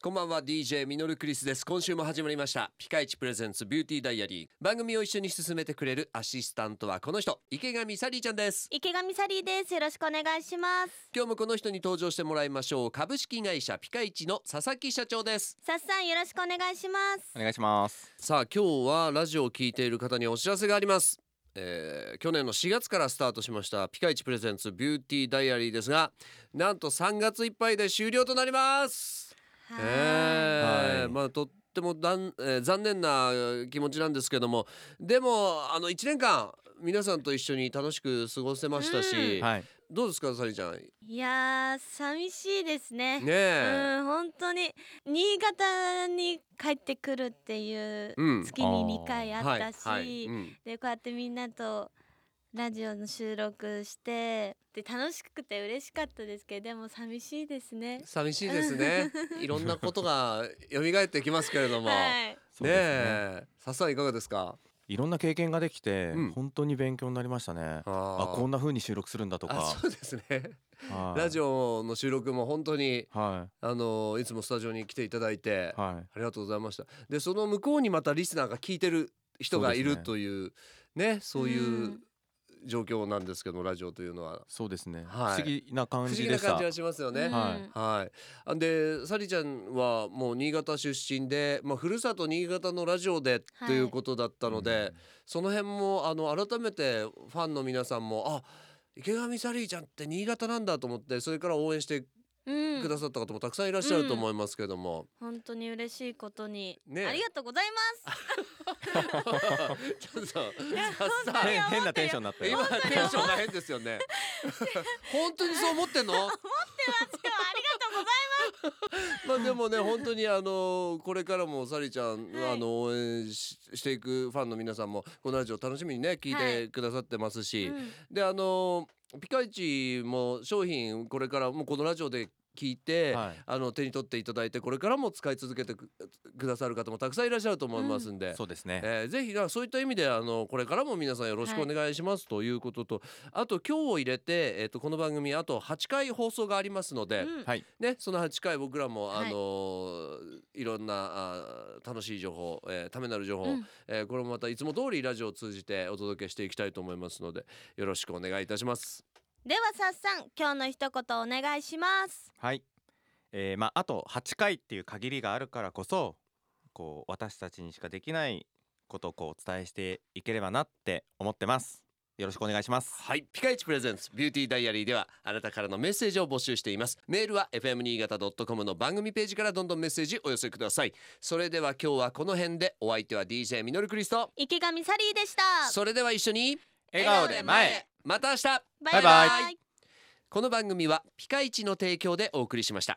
こんばんは DJ ミノルクリスです。今週も始まりました。ピカイチプレゼンツビューティーダイアリー。番組を一緒に進めてくれるアシスタントはこの人池上サリーちゃんです。池上サリーです。よろしくお願いします。今日もこの人に登場してもらいましょう。株式会社ピカイチの佐々木社長です。さっさんよろしくお願いします。お願いします。さあ今日はラジオを聞いている方にお知らせがあります。えー去年の4月からスタートしましたピカイチプレゼンツビューティーダイアリーですがなんと3月いっぱいで終了となります。はええはい。まあとってもだん、えー残念なえー気持ちなんですけども。でもあの1年間皆さんと一緒に楽しく過ごせましたし、はい。どうですかサリちゃん？ねいやー寂しいですね。え、うん本当に新潟に帰ってくるっていううん。月に2回あったし、はい。はい。うん。でこうやってみんなとラジオの収録してで楽しくて嬉しかったですけどでも寂しいですね。寂しいですね。いろんなことが蘇ってきますけれども、はい、ね。え。さっさんいかがですか？いろんな経験ができて、うん。本当に勉強になりましたね。ああこんな風に収録するんだとあかそうですね。はい。ラジオの収録も本当にはあのいつもスタジオに来ていただいて、いはい。ありがとうございました。でその向こうにまたリスナーが聞いてる人がいるというねそうういうん状況なんですけどラジオというのは。そうですね、はい。不思議な不思感じでした。議な感じがしますよね。うん。はい。でサリちゃんはもう新潟出身で、まあふるさと新潟のラジオでということだったので、その辺もあの改めてファンの皆さんもあ池上サリーちゃんって新潟なんだと思ってそれから応援してうんくださった方もたくさんいらっしゃると思いますけども、本当に嬉しいことに、ねありがとうございます。ちょっとさ変変なテンションになったよ今テンションが変ですよね。本当にそう思ってんの？ありがとうございま あでもね本当にあのこれからもサリちゃん、はい。あの応援ししていくファンの皆さんもこのラジオ楽しみにね聞いてくださってますし、ます。うん。であのピカイチも商品これからもうこのラジオで聞いて、はい。あの手に取っていただいてこれからも使い続けてくくださる方もたくさんいらっしゃると思いますんで。そうですね、えーぜひなそういった意味であのこれからも皆さんよろしくお願いしますということと、あと今日を入れて、えー、とこの番組あと8回放送がありますので、うん。はい。ね、その8回僕らも、はい。あのーいろんなあー楽しい情報、えーためになる情報、うん。えーこれもまたいつも通りラジオを通じてお届けしていきたいと思いますのでよろしくお願いいたします。ではさっさん今日の一言お願いします。はい。えー、まああと8回っていう限りがあるからこそこう私たちにしかできないことをこうお伝えしていければなって思ってます。よろしくお願いします。はい、ピカイチプレゼンツビューティーダイアリーではあなたからのメッセージを募集しています。メールは fm 新潟 .com の番組ページからどんどんメッセージお寄せください。それでは今日はこの辺でお相手は DJ ミノルクリスト。池上サリーでした。それでは一緒に笑顔で前また明日。バイバイ。この番組はピカイチの提供でお送りしました